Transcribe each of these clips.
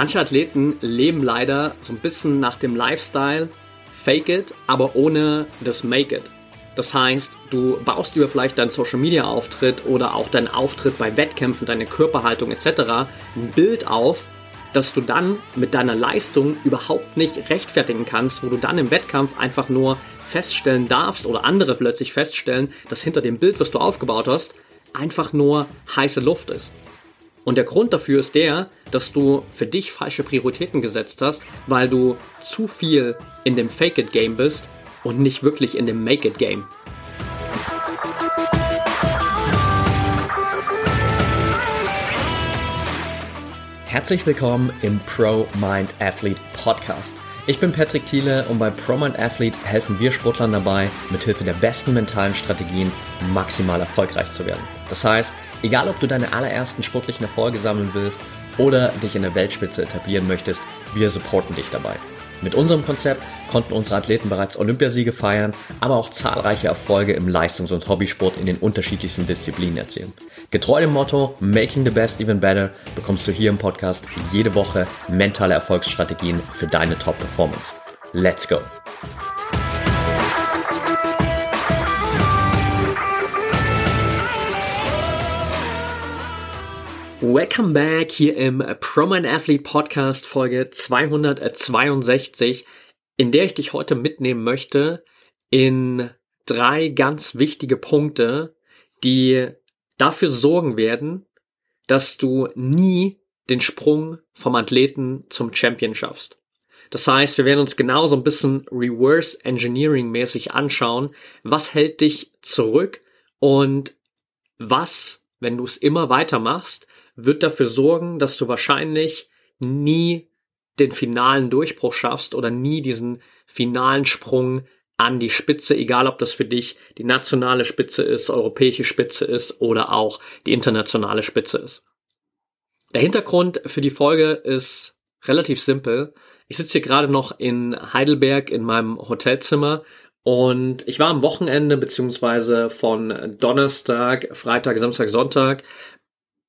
Manche Athleten leben leider so ein bisschen nach dem Lifestyle Fake it, aber ohne das Make it. Das heißt, du baust dir vielleicht deinen Social Media Auftritt oder auch deinen Auftritt bei Wettkämpfen, deine Körperhaltung etc. ein Bild auf, dass du dann mit deiner Leistung überhaupt nicht rechtfertigen kannst, wo du dann im Wettkampf einfach nur feststellen darfst oder andere plötzlich feststellen, dass hinter dem Bild, was du aufgebaut hast, einfach nur heiße Luft ist. Und der Grund dafür ist der, dass du für dich falsche Prioritäten gesetzt hast, weil du zu viel in dem Fake-It-Game bist und nicht wirklich in dem Make-It-Game. Herzlich willkommen im Pro Mind Athlete Podcast. Ich bin Patrick Thiele und bei Pro Mind Athlete helfen wir Sportlern dabei, mithilfe der besten mentalen Strategien maximal erfolgreich zu werden. Das heißt, egal ob du deine allerersten sportlichen Erfolge sammeln willst oder dich in der Weltspitze etablieren möchtest, wir supporten dich dabei. Mit unserem Konzept konnten unsere Athleten bereits Olympiasiege feiern, aber auch zahlreiche Erfolge im Leistungs- und Hobbysport in den unterschiedlichsten Disziplinen erzielen. Getreu dem Motto Making the Best Even Better bekommst du hier im Podcast jede Woche mentale Erfolgsstrategien für deine Top-Performance. Let's go! Welcome back hier im ProMind Athlete Podcast Folge 262, in der ich dich heute mitnehmen möchte in drei ganz wichtige Punkte, die dafür sorgen werden, dass du nie den Sprung vom Athleten zum Champion schaffst. Das heißt, wir werden uns genau so ein bisschen Reverse Engineering mäßig anschauen, was hält dich zurück und was, wenn du es immer weitermachst, wird dafür sorgen, dass du wahrscheinlich nie den finalen Durchbruch schaffst oder nie diesen finalen Sprung an die Spitze, egal ob das für dich die nationale Spitze ist, europäische Spitze ist oder auch die internationale Spitze ist. Der Hintergrund für die Folge ist relativ simpel. Ich sitze hier gerade noch in Heidelberg in meinem Hotelzimmer und ich war am Wochenende beziehungsweise von Donnerstag, Freitag, Samstag, Sonntag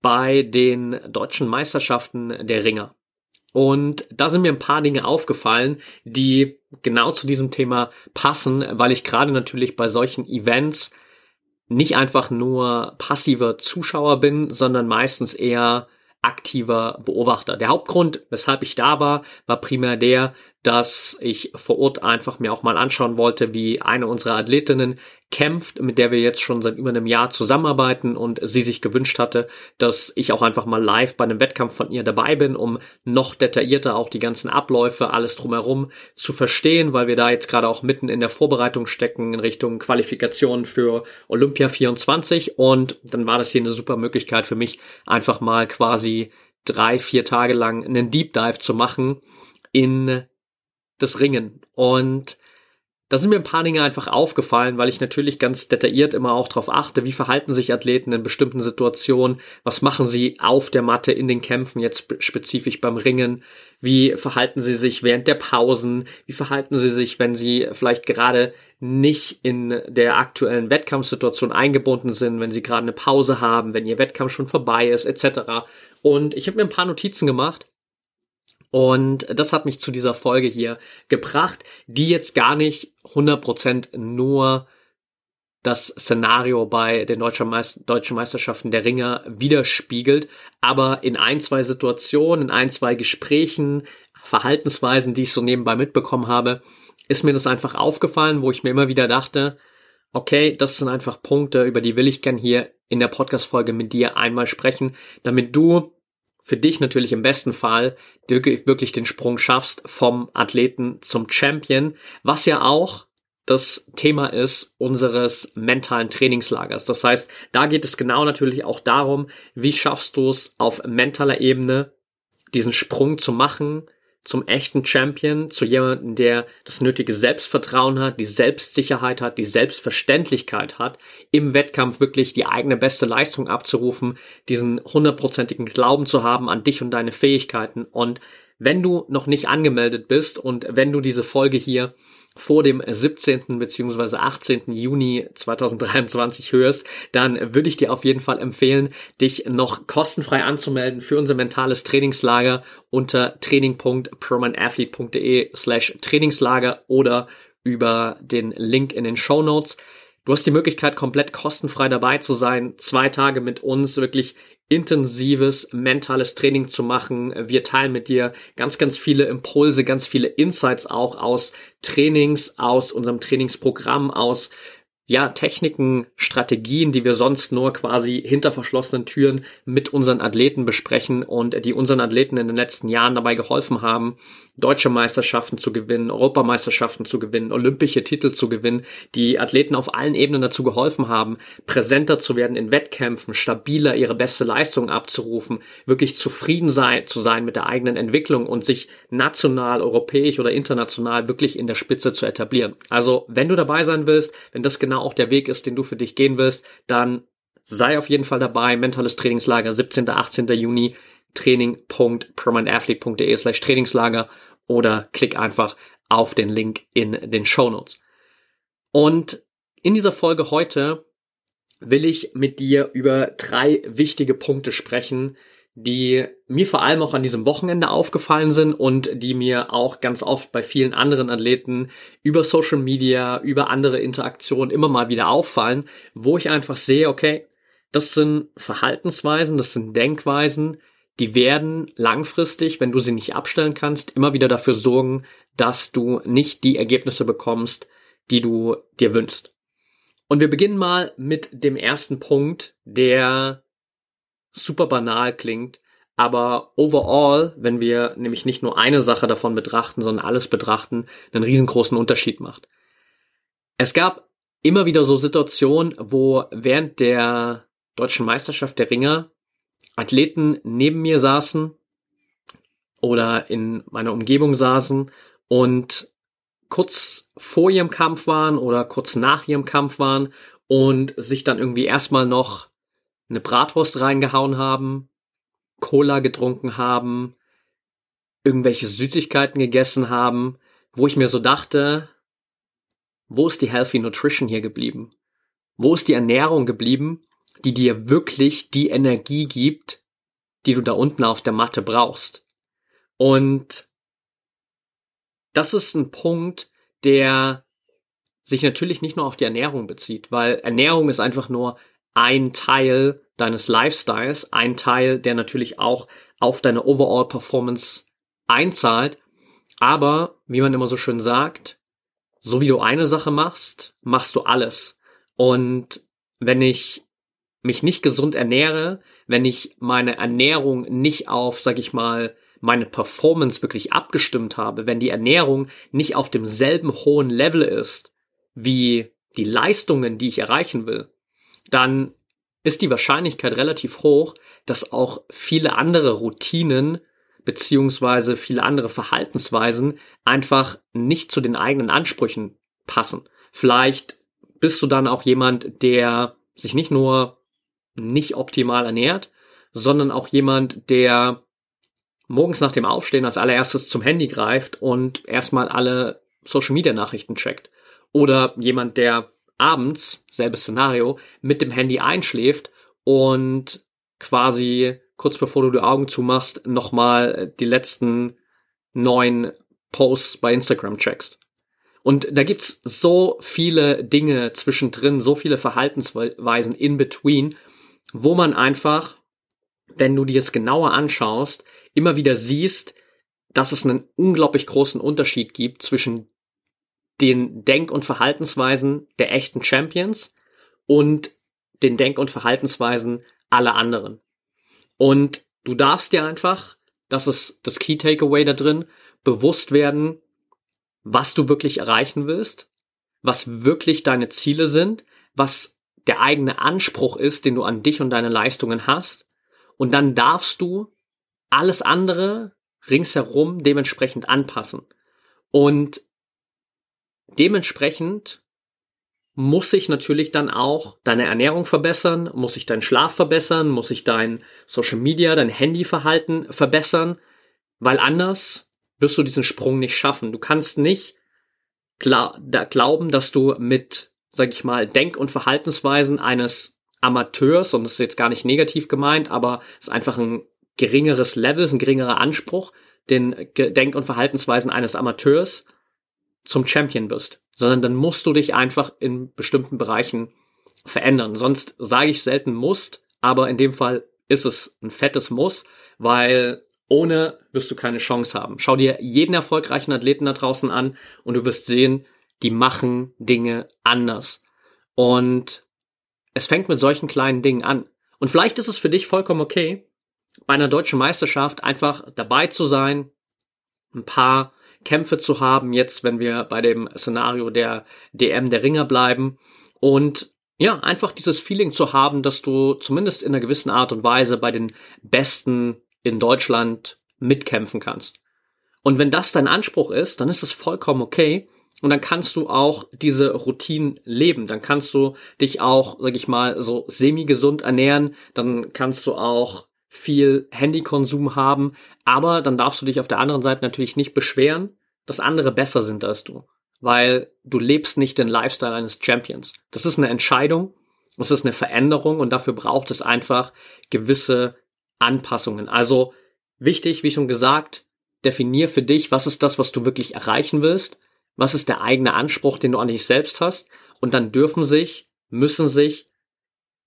bei den deutschen Meisterschaften der Ringer. Und da sind mir ein paar Dinge aufgefallen, die genau zu diesem Thema passen, weil ich gerade natürlich bei solchen Events nicht einfach nur passiver Zuschauer bin, sondern meistens eher aktiver Beobachter. Der Hauptgrund, weshalb ich da war, war primär der, dass ich vor Ort einfach mir auch mal anschauen wollte, wie eine unserer Athletinnen kämpft, mit der wir jetzt schon seit über einem Jahr zusammenarbeiten und sie sich gewünscht hatte, dass ich auch einfach mal live bei einem Wettkampf von ihr dabei bin, um noch detaillierter auch die ganzen Abläufe, alles drumherum zu verstehen, weil wir da jetzt gerade auch mitten in der Vorbereitung stecken in Richtung Qualifikation für Olympia 24 und dann war das hier eine super Möglichkeit für mich, einfach mal quasi drei, vier Tage lang einen Deep Dive zu machen in das Ringen und da sind mir ein paar Dinge einfach aufgefallen, weil ich natürlich ganz detailliert immer auch darauf achte, wie verhalten sich Athleten in bestimmten Situationen, was machen sie auf der Matte in den Kämpfen, jetzt spezifisch beim Ringen, wie verhalten sie sich während der Pausen, wie verhalten sie sich, wenn sie vielleicht gerade nicht in der aktuellen Wettkampfsituation eingebunden sind, wenn sie gerade eine Pause haben, wenn ihr Wettkampf schon vorbei ist, etc. Und ich habe mir ein paar Notizen gemacht und das hat mich zu dieser Folge hier gebracht, die jetzt gar nicht 100% nur das Szenario bei den deutschen, Meisterschaften der Ringer widerspiegelt, aber in ein, zwei Situationen, in ein, zwei Gesprächen, Verhaltensweisen, die ich so nebenbei mitbekommen habe, ist mir das einfach aufgefallen, wo ich mir immer wieder dachte, okay, das sind einfach Punkte, über die will ich gern hier in der Podcast-Folge mit dir einmal sprechen, damit du für dich natürlich im besten Fall wirklich den Sprung schaffst vom Athleten zum Champion, was ja auch das Thema ist unseres mentalen Trainingslagers. Das heißt, da geht es genau natürlich auch darum, wie schaffst du es auf mentaler Ebene, diesen Sprung zu machen, zum echten Champion, zu jemandem, der das nötige Selbstvertrauen hat, die Selbstsicherheit hat, die Selbstverständlichkeit hat, im Wettkampf wirklich die eigene beste Leistung abzurufen, diesen hundertprozentigen Glauben zu haben an dich und deine Fähigkeiten. Und Wenn du noch nicht angemeldet bist und wenn du diese Folge hier vor dem 17. bzw. 18. Juni 2023 hörst, dann würde ich dir auf jeden Fall empfehlen, dich noch kostenfrei anzumelden für unser mentales Trainingslager unter training.promanathlete.de slash Trainingslager oder über den Link in den Show. Du hast die Möglichkeit, komplett kostenfrei dabei zu sein, zwei Tage mit uns wirklich intensives mentales Training zu machen. Wir teilen mit dir ganz, ganz viele Impulse, ganz viele Insights auch aus Trainings, aus unserem Trainingsprogramm, aus ja, Techniken, Strategien, die wir sonst nur quasi hinter verschlossenen Türen mit unseren Athleten besprechen und die unseren Athleten in den letzten Jahren dabei geholfen haben, deutsche Meisterschaften zu gewinnen, Europameisterschaften zu gewinnen, olympische Titel zu gewinnen, die Athleten auf allen Ebenen dazu geholfen haben, präsenter zu werden in Wettkämpfen, stabiler ihre beste Leistung abzurufen, wirklich zufrieden sein, zu sein mit der eigenen Entwicklung und sich national, europäisch oder international wirklich in der Spitze zu etablieren. Also, wenn du dabei sein willst, wenn das genau auch der Weg ist, den du für dich gehen willst, dann sei auf jeden Fall dabei. Mentales Trainingslager 17. 18. Juni training.permanentathlete.de slash Trainingslager oder klick einfach auf den Link in den Show. Und in dieser Folge heute will ich mit dir über drei wichtige Punkte sprechen, die mir vor allem auch an diesem Wochenende aufgefallen sind und die mir auch ganz oft bei vielen anderen Athleten über Social Media, über andere Interaktionen immer mal wieder auffallen, wo ich einfach sehe, okay, das sind Verhaltensweisen, das sind Denkweisen, die werden langfristig, wenn du sie nicht abstellen kannst, immer wieder dafür sorgen, dass du nicht die Ergebnisse bekommst, die du dir wünschst. Und wir beginnen mal mit dem ersten Punkt, der super banal klingt, aber overall, wenn wir nämlich nicht nur eine Sache davon betrachten, sondern alles betrachten, einen riesengroßen Unterschied macht. Es gab immer wieder so Situationen, wo während der deutschen Meisterschaft der Ringer Athleten neben mir saßen oder in meiner Umgebung saßen und kurz vor ihrem Kampf waren oder kurz nach ihrem Kampf waren und sich dann irgendwie erstmal noch eine Bratwurst reingehauen haben, Cola getrunken haben, irgendwelche Süßigkeiten gegessen haben, wo ich mir so dachte, wo ist die Healthy Nutrition hier geblieben? Wo ist die Ernährung geblieben, die dir wirklich die Energie gibt, die du da unten auf der Matte brauchst. Und das ist ein Punkt, der sich natürlich nicht nur auf die Ernährung bezieht, weil Ernährung ist einfach nur ein Teil deines Lifestyles, ein Teil, der natürlich auch auf deine Overall Performance einzahlt. Aber, wie man immer so schön sagt, so wie du eine Sache machst, machst du alles. Und wenn ich mich nicht gesund ernähre, wenn ich meine Ernährung nicht auf, sag ich mal, meine Performance wirklich abgestimmt habe, wenn die Ernährung nicht auf demselben hohen Level ist wie die Leistungen, die ich erreichen will, dann ist die Wahrscheinlichkeit relativ hoch, dass auch viele andere Routinen beziehungsweise viele andere Verhaltensweisen einfach nicht zu den eigenen Ansprüchen passen. Vielleicht bist du dann auch jemand, der sich nicht nur nicht optimal ernährt, sondern auch jemand, der morgens nach dem Aufstehen als allererstes zum Handy greift und erstmal alle Social Media Nachrichten checkt. Oder jemand, der abends, selbes Szenario, mit dem Handy einschläft und quasi kurz bevor du die Augen zumachst, nochmal die letzten neun Posts bei Instagram checkst. Und da gibt's so viele Dinge zwischendrin, so viele Verhaltensweisen in between, wo man einfach, wenn du dir es genauer anschaust, immer wieder siehst, dass es einen unglaublich großen Unterschied gibt zwischen den Denk- und Verhaltensweisen der echten Champions und den Denk- und Verhaltensweisen aller anderen. Und du darfst dir einfach, das ist das Key Takeaway da drin, bewusst werden, was du wirklich erreichen willst, was wirklich deine Ziele sind, was der eigene Anspruch ist, den du an dich und deine Leistungen hast. Und dann darfst du alles andere ringsherum dementsprechend anpassen. Und dementsprechend muss sich natürlich dann auch deine Ernährung verbessern, muss sich dein Schlaf verbessern, muss sich dein Social Media, dein Handyverhalten verbessern, Weil anders wirst du diesen Sprung nicht schaffen. Du kannst nicht glauben, dass du mit, sag ich mal, Denk- und Verhaltensweisen eines Amateurs, und das ist jetzt gar nicht negativ gemeint, aber es ist einfach ein geringeres Level, ist ein geringerer Anspruch, den Denk- und Verhaltensweisen eines Amateurs zum Champion wirst, sondern dann musst du dich einfach in bestimmten Bereichen verändern. Sonst sage ich selten musst, aber in dem Fall ist es ein fettes Muss, weil ohne wirst du keine Chance haben. Schau dir jeden erfolgreichen Athleten da draußen an und du wirst sehen, die machen Dinge anders. Und es fängt mit solchen kleinen Dingen an. Und vielleicht ist es für dich vollkommen okay, bei einer deutschen Meisterschaft einfach dabei zu sein, ein paar Kämpfe zu haben, jetzt wenn wir bei dem Szenario der DM der Ringer bleiben und ja, einfach dieses Feeling zu haben, dass du zumindest in einer gewissen Art und Weise bei den besten in Deutschland mitkämpfen kannst. Und wenn das dein Anspruch ist, dann ist es vollkommen okay. Und dann kannst du auch diese Routinen leben. Dann kannst du dich auch, sag ich mal, so semi-gesund ernähren. Dann kannst du auch viel Handykonsum haben. Aber dann darfst du dich auf der anderen Seite natürlich nicht beschweren, dass andere besser sind als du. Weil du lebst nicht den Lifestyle eines Champions. Das ist eine Entscheidung. Das ist eine Veränderung und dafür braucht es einfach gewisse Anpassungen. Also wichtig, wie schon gesagt, definier für dich, was ist das, was du wirklich erreichen willst, was ist der eigene Anspruch, den du an dich selbst hast und dann dürfen sich, müssen sich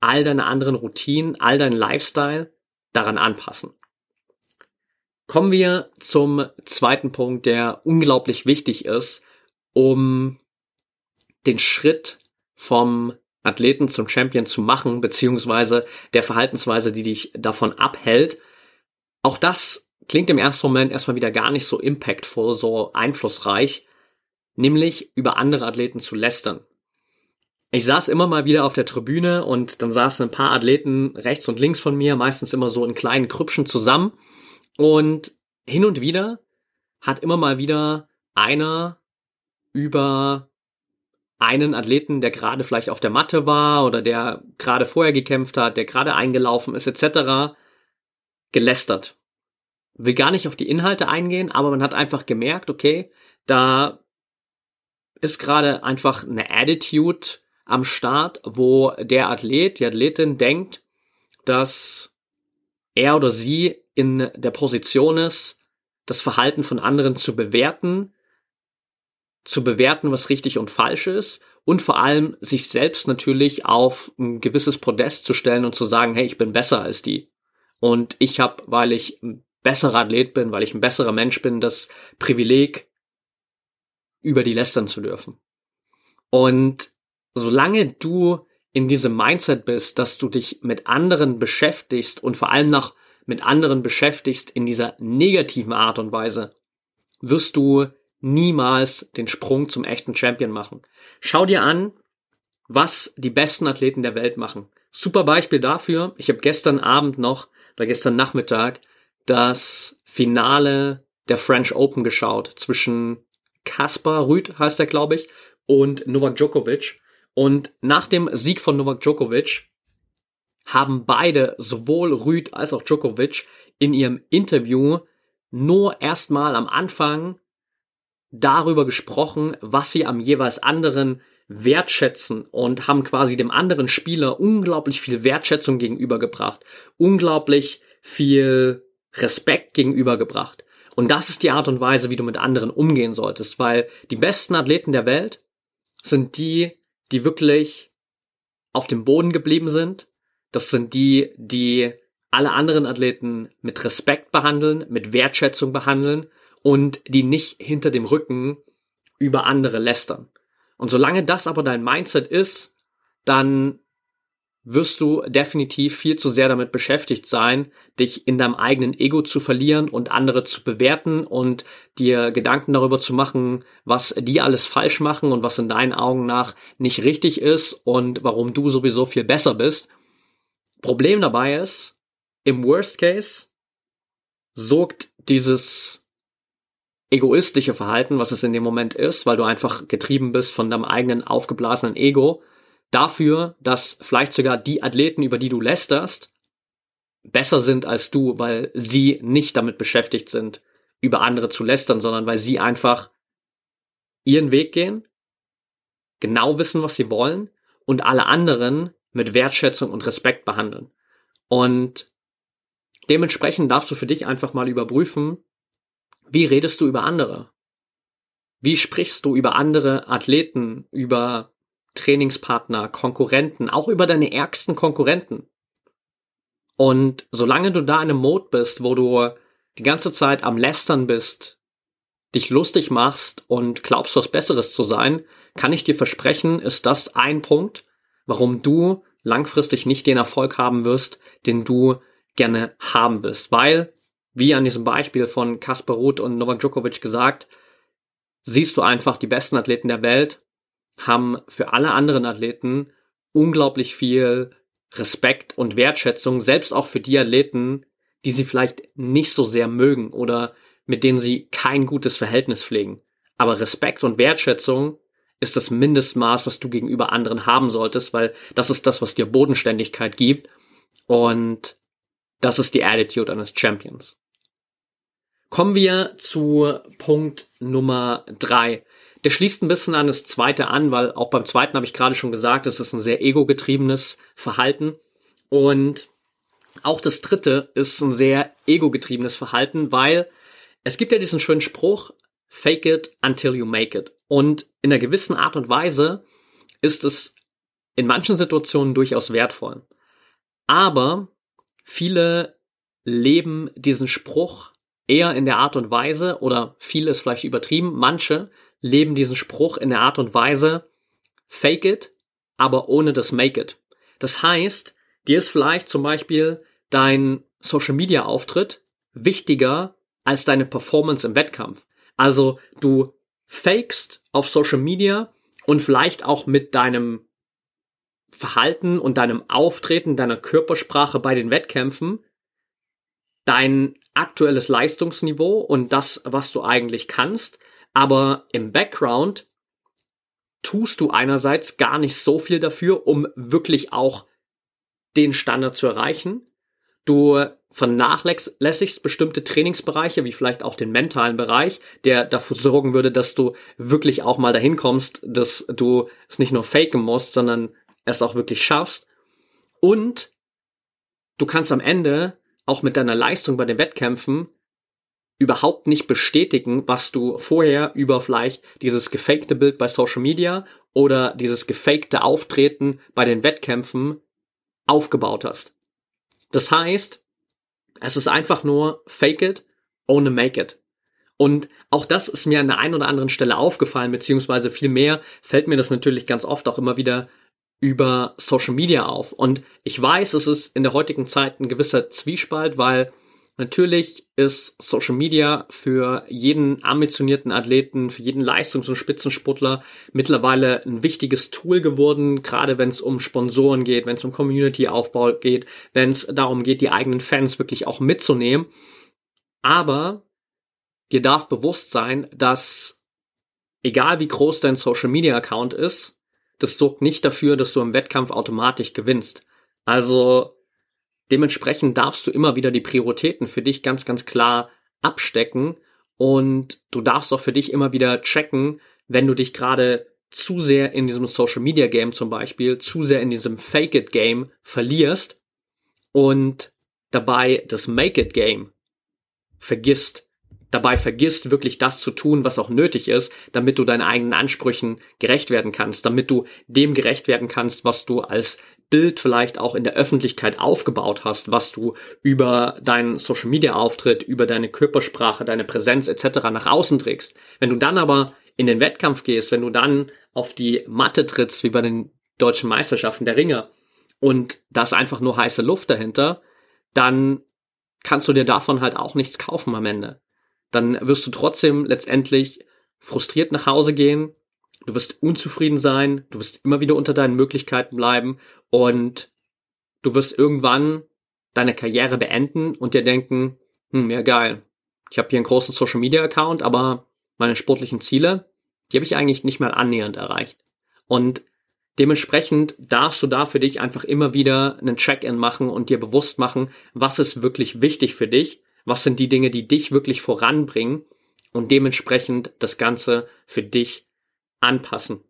all deine anderen Routinen, all dein Lifestyle daran anpassen. Kommen wir zum zweiten Punkt, der unglaublich wichtig ist, um den Schritt vom Athleten zum Champion zu machen, beziehungsweise der Verhaltensweise, die dich davon abhält. Auch das klingt im ersten Moment erstmal wieder gar nicht so impactful, so einflussreich, nämlich über andere Athleten zu lästern. Ich saß immer mal wieder auf der Tribüne und dann saßen ein paar Athleten rechts und links von mir, meistens immer so in kleinen Krüppchen zusammen und hin und wieder hat immer mal wieder einer über einen Athleten, der gerade vielleicht auf der Matte war oder der gerade vorher gekämpft hat, der gerade eingelaufen ist, etc., gelästert. Will gar nicht auf die Inhalte eingehen, aber man hat einfach gemerkt, okay, da ist gerade einfach eine Attitude am Start, wo der Athlet, die Athletin denkt, dass er oder sie in der Position ist, das Verhalten von anderen zu bewerten zu bewerten, was richtig und falsch ist und vor allem sich selbst natürlich auf ein gewisses Podest zu stellen und zu sagen, hey, ich bin besser als die. Und ich habe, weil ich ein besserer Athlet bin, weil ich ein besserer Mensch bin, das Privileg, über die lästern zu dürfen. Und solange du in diesem Mindset bist, dass du dich mit anderen beschäftigst und vor allem noch mit anderen beschäftigst in dieser negativen Art und Weise, wirst du niemals den Sprung zum echten Champion machen. Schau dir an, was die besten Athleten der Welt machen. Super Beispiel dafür. Ich habe gestern Abend noch oder gestern Nachmittag das Finale der French Open geschaut zwischen Kaspar Rüd heißt er, glaube ich, und Novak Djokovic. Und nach dem Sieg von Novak Djokovic haben beide, sowohl Rüd als auch Djokovic, in ihrem Interview nur erstmal am Anfang darüber gesprochen, was sie am jeweils anderen wertschätzen und haben quasi dem anderen Spieler unglaublich viel Wertschätzung gegenübergebracht, unglaublich viel Respekt gegenübergebracht. Und das ist die Art und Weise, wie du mit anderen umgehen solltest, weil die besten Athleten der Welt sind die, die wirklich auf dem Boden geblieben sind. Das sind die, die alle anderen Athleten mit Respekt behandeln, mit Wertschätzung behandeln und die nicht hinter dem Rücken über andere lästern. Und solange das aber dein Mindset ist, dann wirst du definitiv viel zu sehr damit beschäftigt sein, dich in deinem eigenen Ego zu verlieren und andere zu bewerten und dir Gedanken darüber zu machen, was die alles falsch machen und was in deinen Augen nach nicht richtig ist und warum du sowieso viel besser bist. Problem dabei ist, im Worst Case sorgt dieses egoistische Verhalten, was es in dem Moment ist, weil du einfach getrieben bist von deinem eigenen aufgeblasenen Ego, dafür, dass vielleicht sogar die Athleten, über die du lästerst, besser sind als du, weil sie nicht damit beschäftigt sind, über andere zu lästern, sondern weil sie einfach ihren Weg gehen, genau wissen, was sie wollen und alle anderen mit Wertschätzung und Respekt behandeln. Und dementsprechend darfst du für dich einfach mal überprüfen, wie redest du über andere? Wie sprichst du über andere Athleten, über Trainingspartner, Konkurrenten, auch über deine ärgsten Konkurrenten? Und solange du da in einem Mode bist, wo du die ganze Zeit am Lästern bist, dich lustig machst und glaubst, was Besseres zu sein, kann ich dir versprechen, ist das ein Punkt, warum du langfristig nicht den Erfolg haben wirst, den du gerne haben wirst. Weil, wie an diesem Beispiel von Kasper Ruth und Novak Djokovic gesagt, siehst du einfach, die besten Athleten der Welt haben für alle anderen Athleten unglaublich viel Respekt und Wertschätzung, selbst auch für die Athleten, die sie vielleicht nicht so sehr mögen oder mit denen sie kein gutes Verhältnis pflegen. Aber Respekt und Wertschätzung ist das Mindestmaß, was du gegenüber anderen haben solltest, weil das ist das, was dir Bodenständigkeit gibt und das ist die Attitude eines Champions. Kommen wir zu Punkt Nummer drei. Der schließt ein bisschen an das zweite an, weil auch beim zweiten habe ich gerade schon gesagt, es ist ein sehr ego-getriebenes Verhalten. Und auch das dritte ist ein sehr ego-getriebenes Verhalten, weil es gibt ja diesen schönen Spruch, fake it until you make it. Und in einer gewissen Art und Weise ist es in manchen Situationen durchaus wertvoll. Aber viele leben diesen Spruch eher in der Art und Weise, oder viele ist vielleicht übertrieben, manche leben diesen Spruch in der Art und Weise, fake it, aber ohne das make it. Das heißt, dir ist vielleicht zum Beispiel dein Social Media Auftritt wichtiger als deine Performance im Wettkampf. Also du fakest auf Social Media und vielleicht auch mit deinem Verhalten und deinem Auftreten, deiner Körpersprache bei den Wettkämpfen dein aktuelles Leistungsniveau und das, was du eigentlich kannst. Aber im Background tust du einerseits gar nicht so viel dafür, um wirklich auch den Standard zu erreichen. Du vernachlässigst bestimmte Trainingsbereiche, wie vielleicht auch den mentalen Bereich, der dafür sorgen würde, dass du wirklich auch mal dahin kommst, dass du es nicht nur faken musst, sondern es auch wirklich schaffst. Und du kannst am Ende auch mit deiner Leistung bei den Wettkämpfen überhaupt nicht bestätigen, was du vorher über vielleicht dieses gefakte Bild bei Social Media oder dieses gefakte Auftreten bei den Wettkämpfen aufgebaut hast. Das heißt, es ist einfach nur fake it, ohne make it. Und auch das ist mir an der einen oder anderen Stelle aufgefallen, beziehungsweise viel mehr fällt mir das natürlich ganz oft auch immer wieder über Social Media auf. Und ich weiß, es ist in der heutigen Zeit ein gewisser Zwiespalt, weil natürlich ist Social Media für jeden ambitionierten Athleten, für jeden Leistungs- und Spitzensportler mittlerweile ein wichtiges Tool geworden, gerade wenn es um Sponsoren geht, wenn es um Community-Aufbau geht, wenn es darum geht, die eigenen Fans wirklich auch mitzunehmen. Aber dir darf bewusst sein, dass egal wie groß dein Social Media Account ist, das sorgt nicht dafür, dass du im Wettkampf automatisch gewinnst. Also dementsprechend darfst du immer wieder die Prioritäten für dich ganz, ganz klar abstecken. Und du darfst auch für dich immer wieder checken, wenn du dich gerade zu sehr in diesem Social Media Game zum Beispiel, zu sehr in diesem Fake It Game verlierst und dabei das Make It Game vergisst. Dabei vergisst, wirklich das zu tun, was auch nötig ist, damit du deinen eigenen Ansprüchen gerecht werden kannst, damit du dem gerecht werden kannst, was du als Bild vielleicht auch in der Öffentlichkeit aufgebaut hast, was du über deinen Social Media Auftritt, über deine Körpersprache, deine Präsenz etc. nach außen trägst. Wenn du dann aber in den Wettkampf gehst, wenn du dann auf die Matte trittst, wie bei den deutschen Meisterschaften der Ringer, und da ist einfach nur heiße Luft dahinter, dann kannst du dir davon halt auch nichts kaufen am Ende dann wirst du trotzdem letztendlich frustriert nach Hause gehen, du wirst unzufrieden sein, du wirst immer wieder unter deinen Möglichkeiten bleiben und du wirst irgendwann deine Karriere beenden und dir denken, hm, ja geil, ich habe hier einen großen Social Media Account, aber meine sportlichen Ziele, die habe ich eigentlich nicht mal annähernd erreicht. Und dementsprechend darfst du da für dich einfach immer wieder einen Check-in machen und dir bewusst machen, was ist wirklich wichtig für dich Was sind die Dinge, die dich wirklich voranbringen und dementsprechend das Ganze für dich anpassen.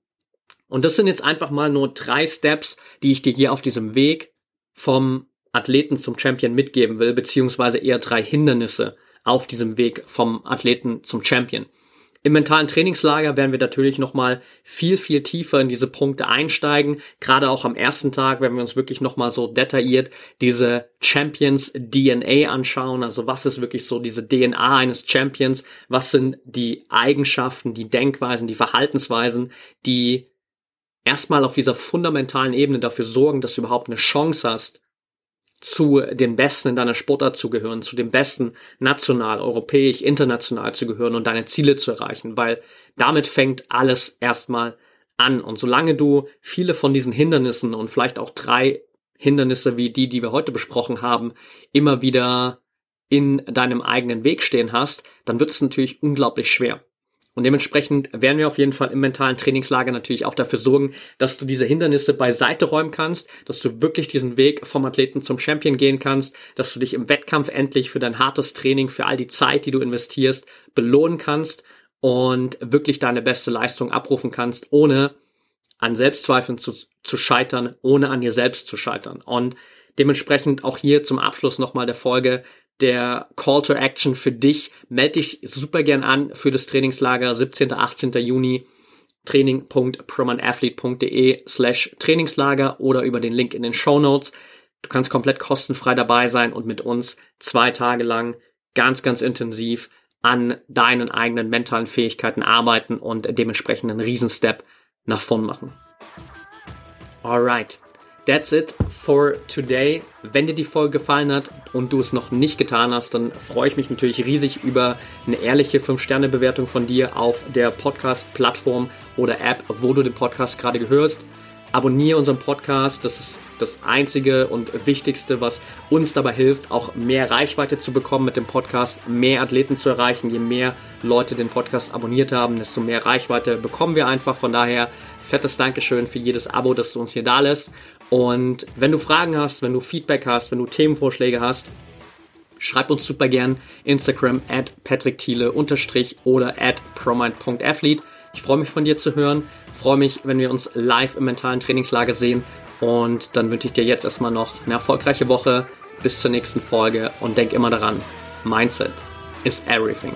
Und das sind jetzt einfach mal nur drei Steps, die ich dir hier auf diesem Weg vom Athleten zum Champion mitgeben will, beziehungsweise eher drei Hindernisse auf diesem Weg vom Athleten zum Champion. Im mentalen Trainingslager werden wir natürlich nochmal viel, viel tiefer in diese Punkte einsteigen. Gerade auch am ersten Tag werden wir uns wirklich nochmal so detailliert diese Champions DNA anschauen. Also was ist wirklich so diese DNA eines Champions? Was sind die Eigenschaften, die Denkweisen, die Verhaltensweisen, die erstmal auf dieser fundamentalen Ebene dafür sorgen, dass du überhaupt eine Chance hast, zu den Besten in deiner Sportart zu gehören, zu den Besten national, europäisch, international zu gehören und deine Ziele zu erreichen, weil damit fängt alles erstmal an. Und solange du viele von diesen Hindernissen und vielleicht auch drei Hindernisse wie die, die wir heute besprochen haben, immer wieder in deinem eigenen Weg stehen hast, dann wird es natürlich unglaublich schwer. Und dementsprechend werden wir auf jeden Fall im mentalen Trainingslager natürlich auch dafür sorgen, dass du diese Hindernisse beiseite räumen kannst, dass du wirklich diesen Weg vom Athleten zum Champion gehen kannst, dass du dich im Wettkampf endlich für dein hartes Training, für all die Zeit, die du investierst, belohnen kannst und wirklich deine beste Leistung abrufen kannst, ohne an Selbstzweifeln zu, zu scheitern, ohne an dir selbst zu scheitern. Und dementsprechend auch hier zum Abschluss nochmal der Folge, der Call to Action für dich. Melde dich super gern an für das Trainingslager 17. 18. Juni training.promanathlete.de slash Trainingslager oder über den Link in den Show Notes. Du kannst komplett kostenfrei dabei sein und mit uns zwei Tage lang ganz, ganz intensiv an deinen eigenen mentalen Fähigkeiten arbeiten und dementsprechend einen Riesenstep nach vorn machen. Alright. That's it for today. Wenn dir die Folge gefallen hat und du es noch nicht getan hast, dann freue ich mich natürlich riesig über eine ehrliche 5-Sterne-Bewertung von dir auf der Podcast-Plattform oder App, wo du den Podcast gerade gehörst. Abonniere unseren Podcast. Das ist das Einzige und Wichtigste, was uns dabei hilft, auch mehr Reichweite zu bekommen mit dem Podcast, mehr Athleten zu erreichen. Je mehr Leute den Podcast abonniert haben, desto mehr Reichweite bekommen wir einfach. Von daher fettes Dankeschön für jedes Abo, das du uns hier da lässt. Und wenn du Fragen hast, wenn du Feedback hast, wenn du Themenvorschläge hast, schreib uns super gern Instagram at Patrick Thiele unterstrich oder at promind.athlete. Ich freue mich von dir zu hören, freue mich, wenn wir uns live im mentalen Trainingslager sehen und dann wünsche ich dir jetzt erstmal noch eine erfolgreiche Woche bis zur nächsten Folge und denk immer daran, Mindset is everything.